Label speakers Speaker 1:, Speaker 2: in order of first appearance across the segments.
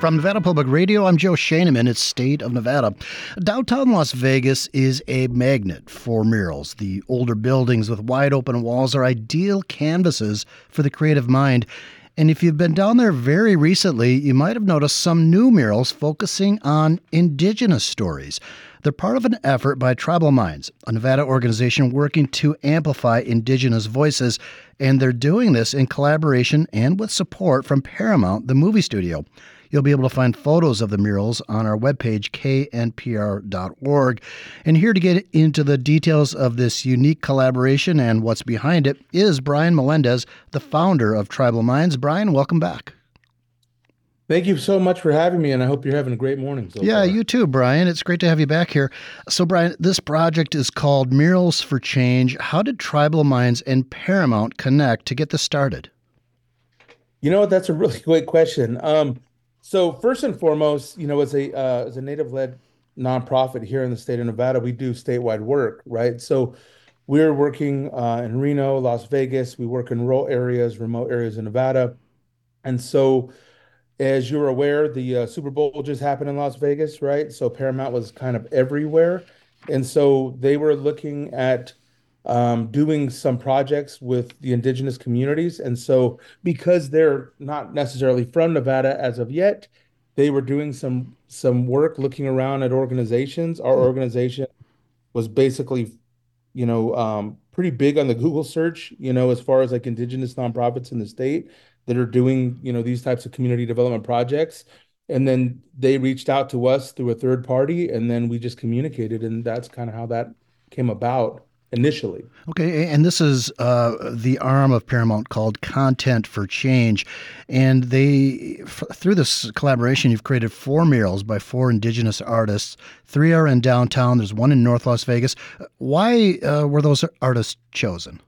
Speaker 1: From Nevada Public Radio, I'm Joe Schoenmann. It's State of Nevada. Downtown Las Vegas is a magnet for murals. The older buildings with wide open walls are ideal canvases for the creative mind. And if you've been down there very recently, you might have noticed some new murals focusing on indigenous stories. They're part of an effort by Tribal Minds, a Nevada organization working to amplify indigenous voices, and they're doing this in collaboration and with support from Paramount, the movie studio. You'll be able to find photos of the murals on our webpage, knpr.org. And here to get into the details of this unique collaboration and what's behind it is Brian Melendez, the founder of Tribal Minds. Brian, welcome back.
Speaker 2: Thank you so much for having me, and I hope you're having a great morning. So
Speaker 1: yeah,
Speaker 2: far.
Speaker 1: you too, Brian. It's great to have you back here. So, Brian, this project is called Murals for Change. How did Tribal Minds and Paramount connect to get this started?
Speaker 2: You know, what? that's a really great question. Um, so first and foremost, you know, as a uh, as a native-led nonprofit here in the state of Nevada, we do statewide work, right? So we're working uh, in Reno, Las Vegas. We work in rural areas, remote areas in Nevada, and so as you're aware, the uh, Super Bowl just happened in Las Vegas, right? So Paramount was kind of everywhere, and so they were looking at um, doing some projects with the indigenous communities. And so, because they're not necessarily from Nevada as of yet, they were doing some some work looking around at organizations. Our hmm. organization was basically, you know, um, pretty big on the Google search, you know, as far as like indigenous nonprofits in the state that are doing, you know, these types of community development projects. And then they reached out to us through a third party, and then we just communicated, and that's kind of how that came about initially.
Speaker 1: Okay, and this is uh, the arm of Paramount called Content for Change, and they f- through this collaboration, you've created four murals by four Indigenous artists. Three are in downtown. There's one in North Las Vegas. Why uh, were those artists chosen?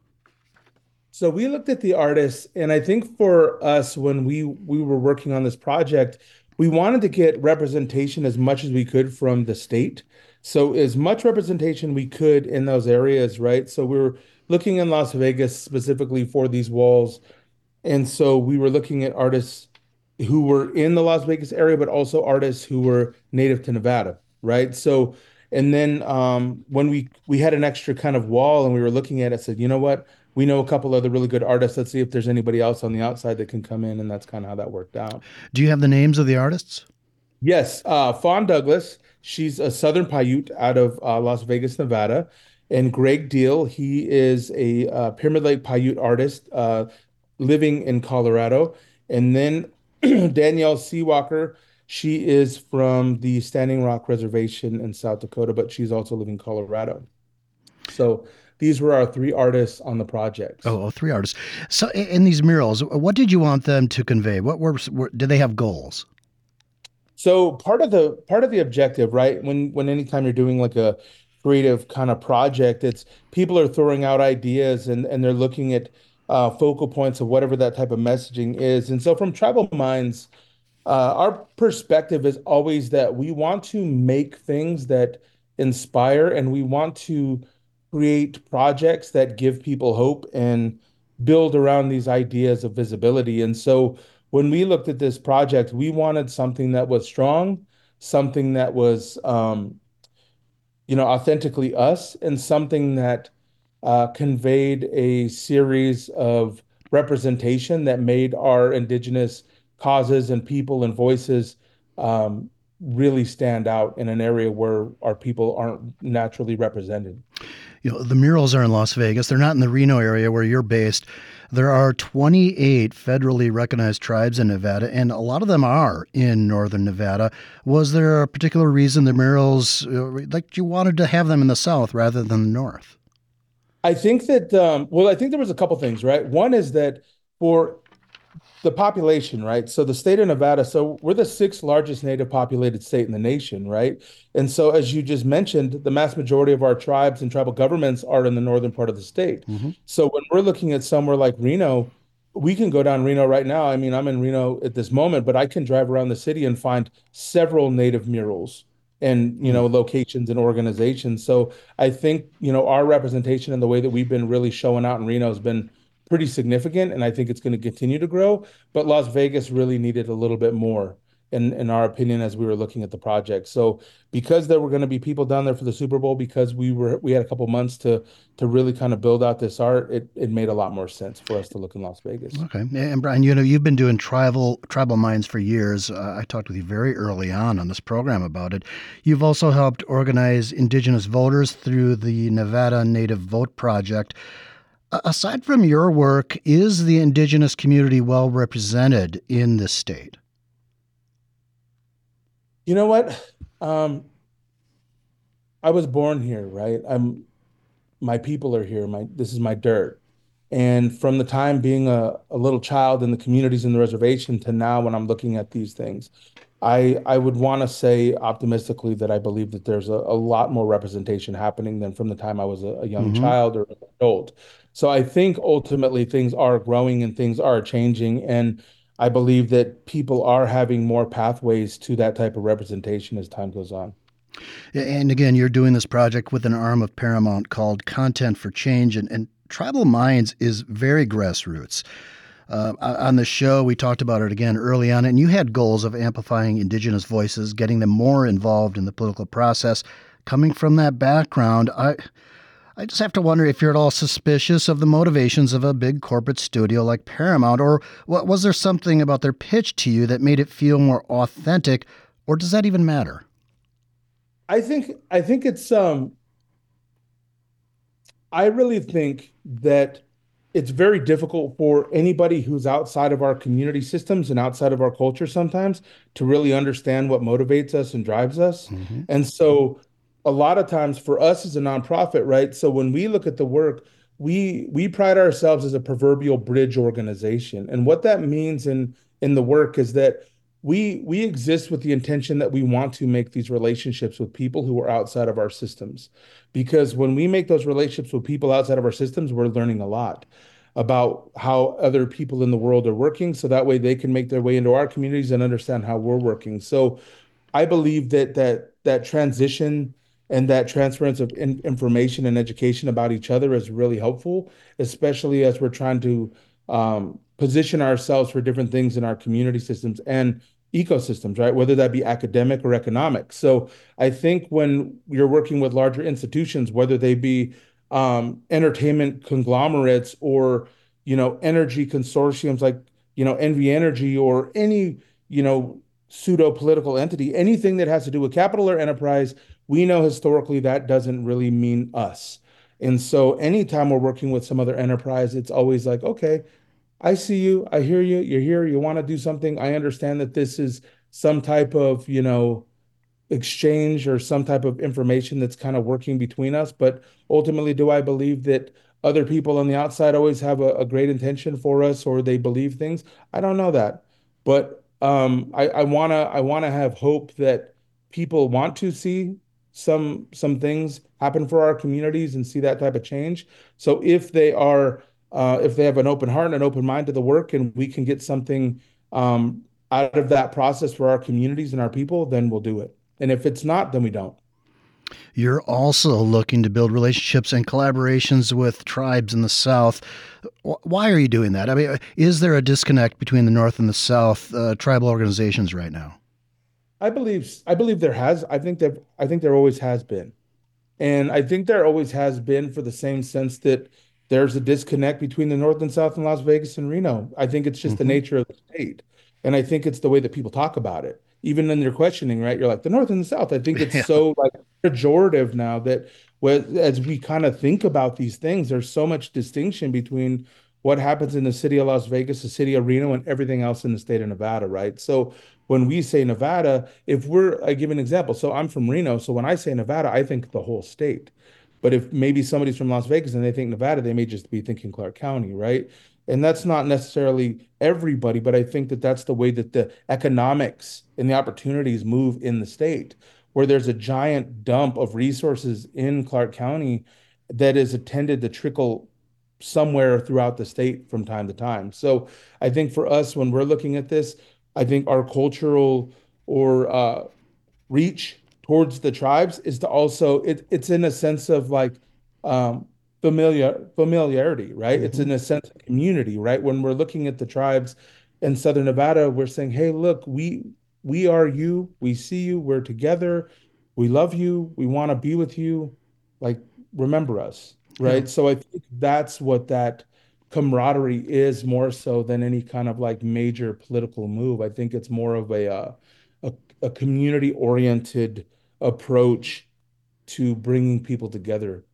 Speaker 2: So we looked at the artists, and I think for us, when we we were working on this project, we wanted to get representation as much as we could from the state. So as much representation we could in those areas, right? So we were looking in Las Vegas specifically for these walls. And so we were looking at artists who were in the Las Vegas area, but also artists who were native to Nevada, right? So and then um, when we we had an extra kind of wall and we were looking at it, said, you know what? We know a couple other really good artists. Let's see if there's anybody else on the outside that can come in, and that's kind of how that worked out.
Speaker 1: Do you have the names of the artists?
Speaker 2: Yes, uh, Fawn Douglas She's a Southern Paiute out of uh, Las Vegas, Nevada. And Greg Deal, he is a uh, Pyramid Lake Paiute artist uh, living in Colorado. And then Danielle SeeWalker, she is from the Standing Rock Reservation in South Dakota, but she's also living in Colorado. So these were our three artists on the project.
Speaker 1: Oh, three artists. So in these murals, what did you want them to convey? What were, were did they have goals?
Speaker 2: So part of the part of the objective, right? When when anytime you're doing like a creative kind of project, it's people are throwing out ideas and and they're looking at uh, focal points of whatever that type of messaging is. And so from Tribal Minds, uh, our perspective is always that we want to make things that inspire and we want to create projects that give people hope and build around these ideas of visibility. And so when we looked at this project, we wanted something that was strong, something that was, um, you know, authentically us, and something that uh, conveyed a series of representation that made our indigenous causes and people and voices um, really stand out in an area where our people aren't naturally represented.
Speaker 1: You know, the murals are in Las Vegas. They're not in the Reno area where you're based. There are 28 federally recognized tribes in Nevada, and a lot of them are in northern Nevada. Was there a particular reason the murals, uh, like you wanted to have them in the south rather than the north?
Speaker 2: I think that, um, well, I think there was a couple things, right? One is that for the population, right? So the state of Nevada, so we're the sixth largest native populated state in the nation, right? And so as you just mentioned, the mass majority of our tribes and tribal governments are in the northern part of the state. Mm-hmm. So when we're looking at somewhere like Reno, we can go down Reno right now. I mean, I'm in Reno at this moment, but I can drive around the city and find several native murals and you know mm-hmm. locations and organizations. So I think you know our representation and the way that we've been really showing out in Reno has been pretty significant, and I think it's going to continue to grow. But Las Vegas really needed a little bit more. in in our opinion as we were looking at the project. So because there were going to be people down there for the Super Bowl, because we were we had a couple months to to really kind of build out this art, it it made a lot more sense for us to look in Las Vegas.
Speaker 1: Okay, and Brian, you know you've been doing tribal tribal minds for years. Uh, I talked with you very early on on this program about it. You've also helped organize Indigenous voters through the Nevada Native Vote Project. Aside from your work, is the indigenous community well represented in this state?
Speaker 2: You know what? Um, I was born here, right? I'm my people are here. My this is my dirt. And from the time being a, a little child in the communities in the reservation to now when I'm looking at these things, I I would want to say optimistically that I believe that there's a, a lot more representation happening than from the time I was a, a young mm-hmm. child or adult. So I think ultimately things are growing and things are changing. And I believe that people are having more pathways to that type of representation as time goes on.
Speaker 1: And again, you're doing this project with an arm of Paramount called Content for Change, and, and Tribal Minds is very grassroots. Uh, on the show, we talked about it again early on, and you had goals of amplifying Indigenous voices, getting them more involved in the political process. Coming from that background, I I just have to wonder if you're at all suspicious of the motivations of a big corporate studio like Paramount, or was there something about their pitch to you that made it feel more authentic, or does that even matter?
Speaker 2: I think I think it's um I really think that it's very difficult for anybody who's outside of our community systems and outside of our culture sometimes to really understand what motivates us and drives us. Mm-hmm. And so a lot of times for us as a nonprofit, right? So when we look at the work, we we pride ourselves as a proverbial bridge organization. And what that means in in the work is that we we exist with the intention that we want to make these relationships with people who are outside of our systems. Because when we make those relationships with people outside of our systems, we're learning a lot about how other people in the world are working so that way they can make their way into our communities and understand how we're working. So I believe that that that transition and that transference of in- information and education about each other is really helpful, especially as we're trying to um, position ourselves for different things in our community systems and ecosystems, right? Whether that be academic or economic. So I think when you're working with larger institutions, whether they be um, entertainment conglomerates or you know energy consortiums like you know NV Energy or any you know pseudo political entity, anything that has to do with capital or enterprise, we know historically that doesn't really mean us. And so anytime we're working with some other enterprise, it's always like, okay, I see you, I hear you, you're here, you want to do something. I understand that this is some type of, you know, exchange or some type of information that's kind of working between us. But ultimately, do I believe that other people on the outside always have a, a great intention for us or they believe things? I don't know that. But um, I, I wanna I wanna have hope that people want to see some some things happen for our communities and see that type of change. So if they are uh, if they have an open heart and an open mind to the work, and we can get something um, out of that process for our communities and our people, then we'll do it. And if it's not, then we don't.
Speaker 1: You're also looking to build relationships and collaborations with tribes in the South. Why are you doing that? I mean, is there a disconnect between the North and the South uh, tribal organizations right now?
Speaker 2: I believe I believe there has. I think that I think there always has been, and I think there always has been for the same sense that there's a disconnect between the North and South in Las Vegas and Reno. I think it's just mm-hmm. the nature of the state, and I think it's the way that people talk about it. Even in their questioning, right? You're like the North and the South. I think it's yeah. so like pejorative now that as we kind of think about these things, there's so much distinction between what happens in the city of Las Vegas, the city of Reno, and everything else in the state of Nevada, right? So when we say Nevada, if we're, I give an example. So I'm from Reno. So when I say Nevada, I think the whole state. But if maybe somebody's from Las Vegas and they think Nevada, they may just be thinking Clark County, right? And that's not necessarily everybody, but I think that that's the way that the economics and the opportunities move in the state, where there's a giant dump of resources in Clark County that is intended to trickle somewhere throughout the state from time to time. So I think for us, when we're looking at this, I think our cultural or uh, reach towards the tribes is to also it, it's in a sense of like um, familiar familiarity, right? Mm-hmm. It's in a sense of community, right? When we're looking at the tribes in Southern Nevada, we're saying, hey, look, we we are you. We see you. We're together. We love you. We want to be with you. Like, remember us, right?
Speaker 1: Yeah.
Speaker 2: So I think that's what that camaraderie is more so than any kind of like major political move. I think it's more of a uh, a, a community-oriented approach to bringing people together.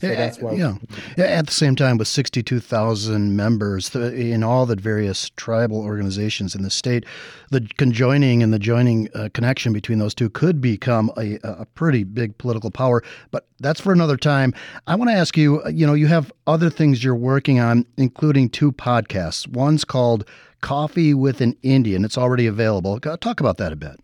Speaker 2: So
Speaker 1: Yeah,
Speaker 2: that's why.
Speaker 1: yeah. Yeah, At the same time, with 62,000 members in all the various tribal organizations in the state, the conjoining and the joining uh, connection between those two could become a, a pretty big political power. But that's for another time. I want to ask you uh, you know, you have other things you're working on, including two podcasts. One's called Coffee with an Indian, it's already available. Talk about that a bit.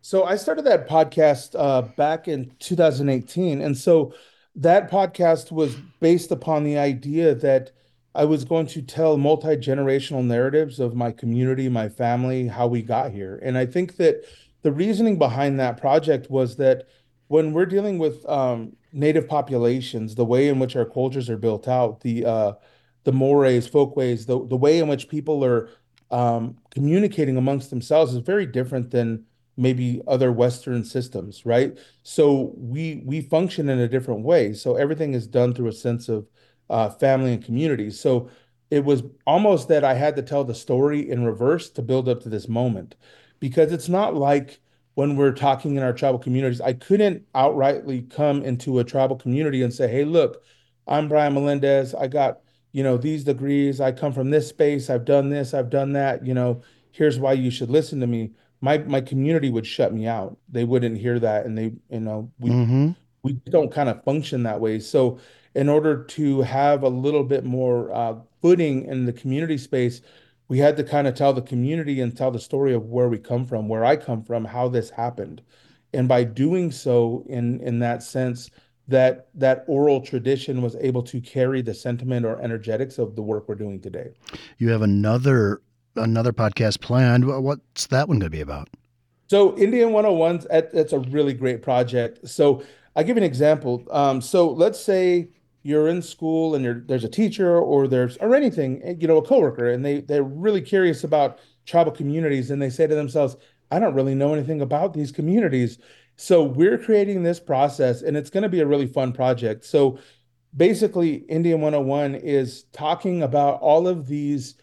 Speaker 2: So I started that podcast uh, back in 2018. And so that podcast was based upon the idea that I was going to tell multi-generational narratives of my community, my family, how we got here. And I think that the reasoning behind that project was that when we're dealing with um, native populations, the way in which our cultures are built out, the uh, the mores, folkways, the the way in which people are um, communicating amongst themselves is very different than maybe other Western systems, right? So we we function in a different way. So everything is done through a sense of uh, family and community. So it was almost that I had to tell the story in reverse to build up to this moment, because it's not like when we're talking in our tribal communities, I couldn't outrightly come into a tribal community and say, "Hey, look, I'm Brian Melendez. I got, you know, these degrees. I come from this space. I've done this. I've done that. You know, here's why you should listen to me." My my community would shut me out. They wouldn't hear that, and they, you know, we
Speaker 1: hmm
Speaker 2: we don't kind of function that way. So, in order to have a little bit more uh, footing in the community space, we had to kind of tell the community and tell the story of where we come from, where I come from, how this happened. And by doing so, in in that sense, that that oral tradition was able to carry the sentiment or energetics of the work we're doing today.
Speaker 1: You have another another podcast planned. What's that one going to be about?
Speaker 2: So Indian 101's that, that's a really great project. So I'll give you an example. Um, so let's say you're in school and there's a teacher or there's or anything, eh, you know, a coworker, and they they're really curious about tribal communities, and they say to themselves, I don't really know anything about these communities. So we're creating this process, and it's going to be a really fun project. So basically Indian 101 is talking about all of these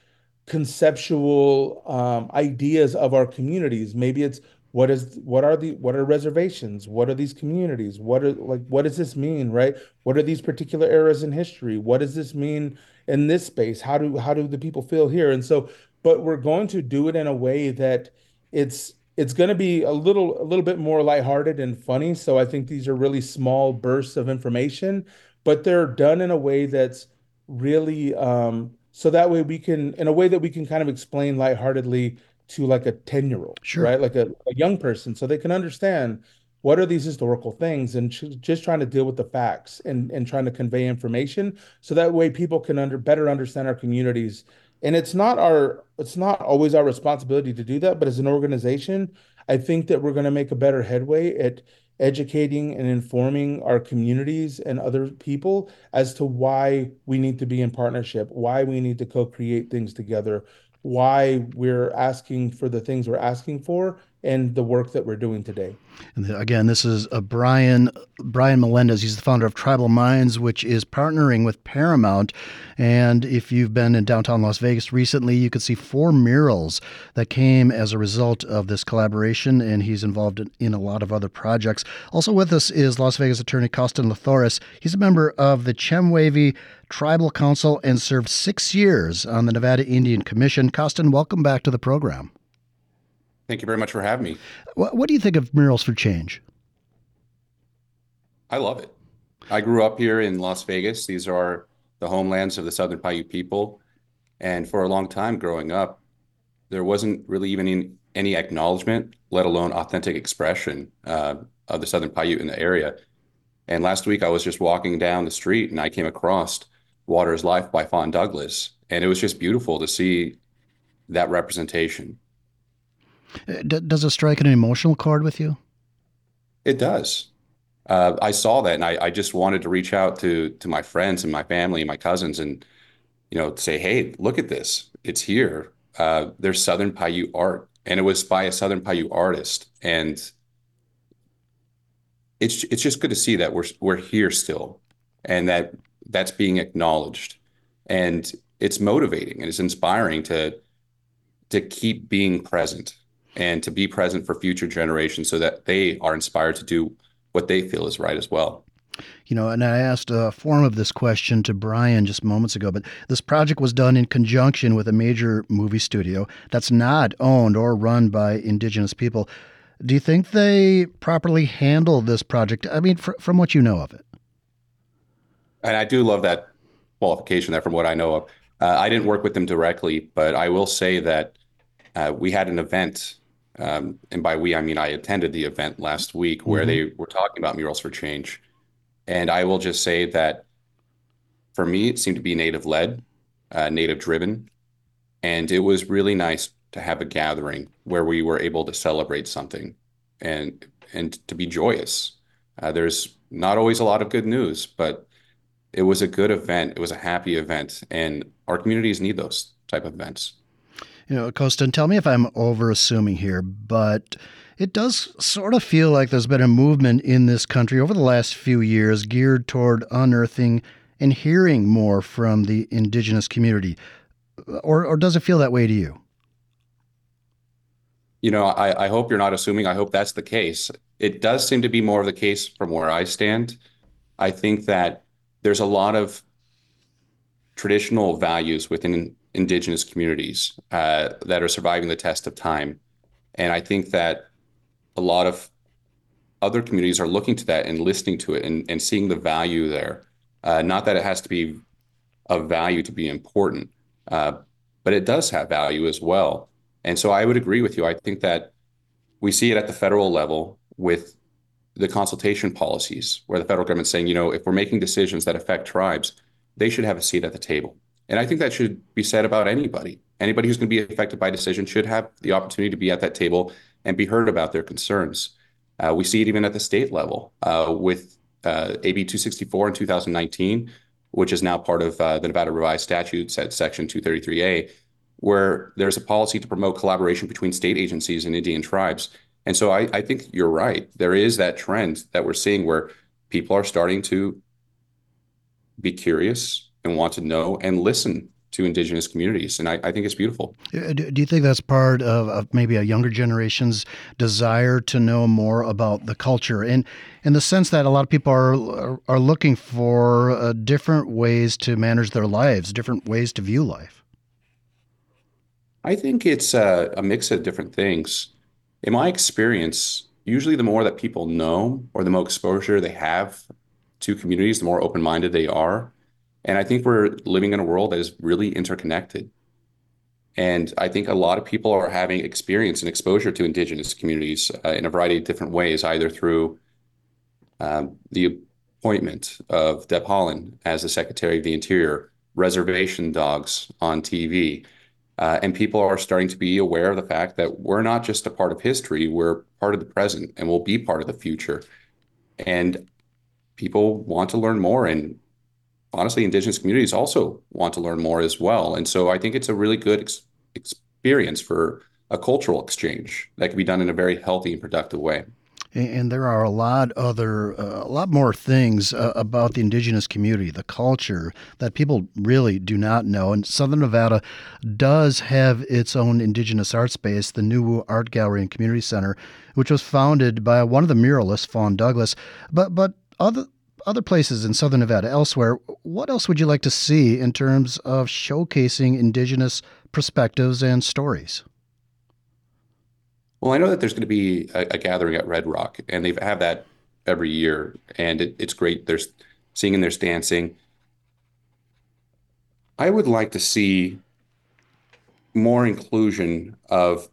Speaker 2: conceptual um, ideas of our communities. Maybe it's what is what are the what are reservations? What are these communities? What are like what does this mean, right? What are these particular eras in history? What does this mean in this space? How do how do the people feel here? And so, but we're going to do it in a way that it's it's going to be a little a little bit more lighthearted and funny. So I think these are really small bursts of information, but they're done in a way that's really um, so that way we can in a way that we can kind of explain lightheartedly to like a 10 year old,
Speaker 1: Sure.
Speaker 2: right? Like a, a young person, so they can understand what are these historical things and just trying to deal with the facts and and trying to convey information so that way people can under better understand our communities and it's not our it's not always our responsibility to do that but as an organization i think that we're going to make a better headway at educating and informing our communities and other people as to why we need to be in partnership why we need to co-create things together why we're asking for the things we're asking for and the work that we're doing today
Speaker 1: And again, this is uh, Brian Brian Melendez. He's the founder of Tribal Minds, which is partnering with Paramount. And if you've been in downtown Las Vegas recently, you could see four murals that came as a result of this collaboration. And he's involved in, in a lot of other projects. Also with us is Las Vegas attorney Kostan Lathouris. He's a member of the Chemehuevi Tribal Council and served six years on the Nevada Indian Commission. Kostan, welcome back to the program.
Speaker 3: Thank you very much for having me.
Speaker 1: What, what do you think of Murals for Change?
Speaker 3: I love it. I grew up here in Las Vegas. These are the homelands of the Southern Paiute people. And for a long time growing up, there wasn't really even any, any acknowledgement, let alone authentic expression uh, of the Southern Paiute in the area. And last week I was just walking down the street and I came across Water is Life by Fawn Douglas. And it was just beautiful to see that representation.
Speaker 1: Uh, D- does it strike an emotional chord with you?
Speaker 3: It does. Uh, I saw that and I, I just wanted to reach out to to my friends and my family and my cousins and you know say, hey, look at this. It's here. Uh, there's Southern Paiute art and it was by a Southern Paiute artist. And it's it's just good to see that we're we're here still, and that that's being acknowledged, and it's motivating and it's inspiring to to keep being present and to be present for future generations so that they are inspired to do what they feel is right as well.
Speaker 1: You know, and I asked a form of this question to Brian just moments ago, but this project was done in conjunction with a major movie studio that's not owned or run by Indigenous people. Do you think they properly handle this project? I mean, fr- from what you know of it.
Speaker 3: And I do love that qualification there from what I know of. Uh, I didn't work with them directly, but I will say that uh, we had an event um, and by we, I mean I attended the event last week where mm-hmm. they were talking about Murals for Change. And I will just say that for me, it seemed to be native led, uh, native driven. And it was really nice to have a gathering where we were able to celebrate something and and to be joyous. Uh, there's not always a lot of good news, but it was a good event. It was a happy event, and our communities need those type of events.
Speaker 1: You know, Kostan, tell me if I'm over assuming here, but it does sort of feel like there's been a movement in this country over the last few years geared toward unearthing and hearing more from the indigenous community. Uh, or, or does it feel that way to you?
Speaker 3: You know, I, I hope you're not assuming. I hope that's the case. It does seem to be more of the case from where I stand. I think that there's a lot of traditional values within indigenous communities uh, that are surviving the test of time. And I think that a lot of other communities are looking to that and listening to it and, and seeing the value there. Uh, not that it has to be of value to be important, uh, but it does have value as well. And so I would agree with you. I think that we see it at the federal level with the consultation policies, where the federal government's saying, you know, if we're making decisions that affect tribes, they should have a seat at the table. And I think that should be said about anybody. Anybody who's going to be affected by decision should have the opportunity to be at that table and be heard about their concerns. Uh, we see it even at the state level uh, with uh, AB 264 in 2019, which is now part of uh, the Nevada Revised Statutes at Section 233A, where there's a policy to promote collaboration between state agencies and Indian tribes. And so I, I think you're right. There is that trend that we're seeing where people are starting to be curious and want to know and listen to indigenous communities. And I, I think it's beautiful.
Speaker 1: Do you think that's part of, of, maybe a younger generation's desire to know more about the culture? And in the sense that a lot of people are, are looking for uh, different ways to manage their lives, different ways to view life?
Speaker 3: I think it's a, a mix of different things. In my experience, usually the more that people know or the more exposure they have to communities, the more open minded they are. And I think we're living in a world that is really interconnected. And I think a lot of people are having experience and exposure to indigenous communities uh, in a variety of different ways, either through um, the appointment of Deb Haaland as the Secretary of the Interior, reservation dogs on TV. Uh, and people are starting to be aware of the fact that we're not just a part of history, we're part of the present and we'll be part of the future. And people want to learn more. And honestly, indigenous communities also want to learn more as well. And so I think it's a really good ex- experience for a cultural exchange that can be done in a very healthy and productive way.
Speaker 1: And there are a lot other, uh, a lot more things uh, about the indigenous community, the culture that people really do not know. And Southern Nevada does have its own indigenous art space, the Nuwu Art Gallery and Community Center, which was founded by one of the muralists, Fawn Douglas. But but other other places in Southern Nevada, elsewhere, what else would you like to see in terms of showcasing Indigenous perspectives and stories?
Speaker 3: Well, I know that there's going to be a, a gathering at Red Rock, and they have that every year, and it, it's great. There's singing, there's dancing. I would like to see more inclusion of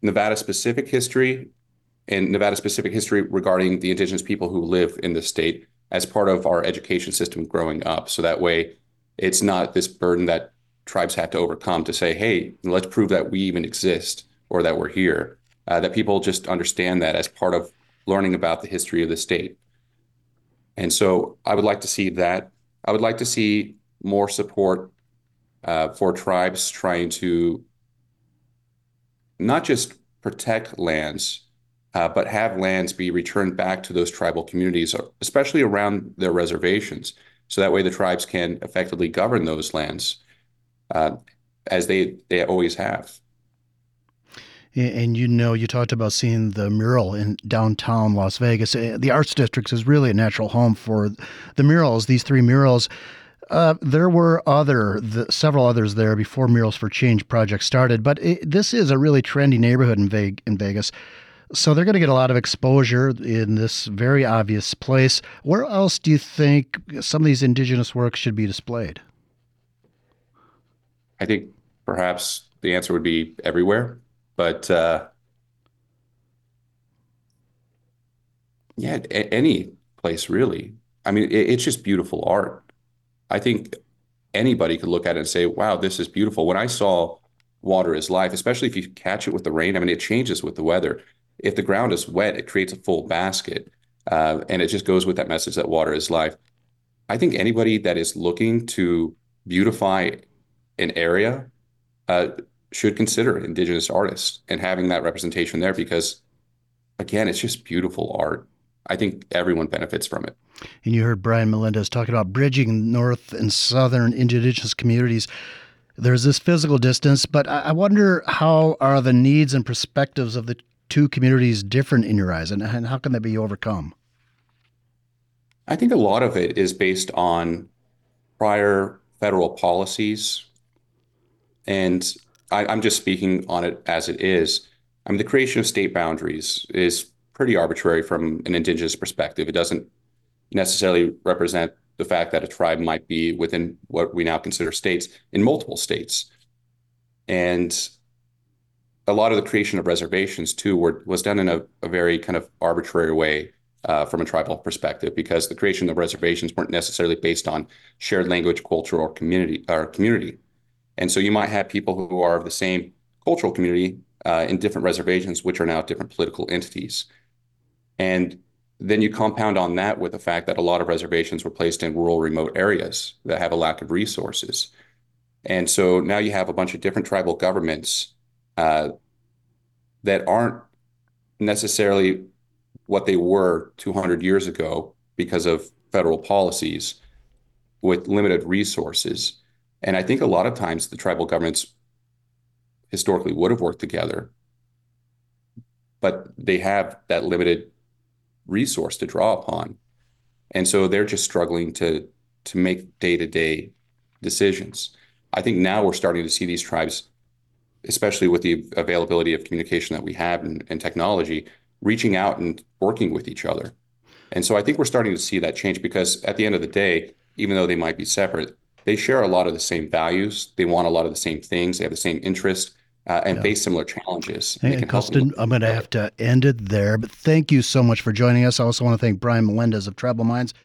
Speaker 3: Nevada specific history and Nevada specific history regarding the indigenous people who live in the state as part of our education system growing up. So that way it's not this burden that tribes have to overcome to say, hey, let's prove that we even exist or that we're here. Uh, that people just understand that as part of learning about the history of the state. And so I would like to see that. I would like to see more support uh, for tribes trying to not just protect lands, but have lands be returned back to those tribal communities, especially around their reservations. So that way the tribes can effectively govern those lands uh, as they, they always have.
Speaker 1: And you know, you talked about seeing the mural in downtown Las Vegas. Uh, the Arts District is really a natural home for the murals, these three murals. Uh, there were other, the, several others there before Murals for Change project started, but it, this is a really trendy neighborhood in, Ve- in Vegas. So they're going to get a lot of exposure in this very obvious place. Where else do you think some of these indigenous works should be displayed?
Speaker 3: I think perhaps the answer would be everywhere. But uh, yeah, a- any place really. I mean, it, it's just beautiful art. I think anybody could look at it and say, "Wow, this is beautiful." When I saw "Water is Life," especially if you catch it with the rain, I mean, it changes with the weather. If the ground is wet, it creates a full basket, uh, and it just goes with that message that water is life. I think anybody that is looking to beautify an area uh, should consider indigenous artists and having that representation there because again it's just beautiful art. I think everyone benefits from it.
Speaker 1: And you heard brian melendez talking about bridging north and southern indigenous communities. There's this physical distance but i wonder how are the needs and perspectives of the two communities different in your eyes and how can that be overcome
Speaker 3: i think a lot of it is based on prior federal policies and I, I'm just speaking on it as it is. I mean, the creation of state boundaries is pretty arbitrary from an indigenous perspective. It doesn't necessarily represent the fact that a tribe might be within what we now consider states in multiple states. And a lot of the creation of reservations too were, was done in a, a very kind of arbitrary way uh, from a tribal perspective because the creation of reservations weren't necessarily based on shared language, culture, or community or community. And so you might have people who are of the same cultural community uh, in different reservations, which are now different political entities. And then you compound on that with the fact that a lot of reservations were placed in rural, remote areas that have a lack of resources. And so now you have a bunch of different tribal governments uh, that aren't necessarily what they were 200 years ago because of federal policies with limited resources. And I think a lot of times the tribal governments historically would have worked together, but they have that limited resource to draw upon. And so they're just struggling to to make day-to-day decisions. I think now we're starting to see these tribes, especially with the availability of communication that we have and, and technology, reaching out and working with each other. And so I think we're starting to see that change because at the end of the day, even though they might be separate, they share a lot of the same values. They want a lot of the same things. They have the same interests. Uh, and yeah. face similar challenges.
Speaker 1: Hey, Kostan, I'm going to have to end it there, but thank you so much for joining us. I also want to thank Brian Melendez of Tribal Minds.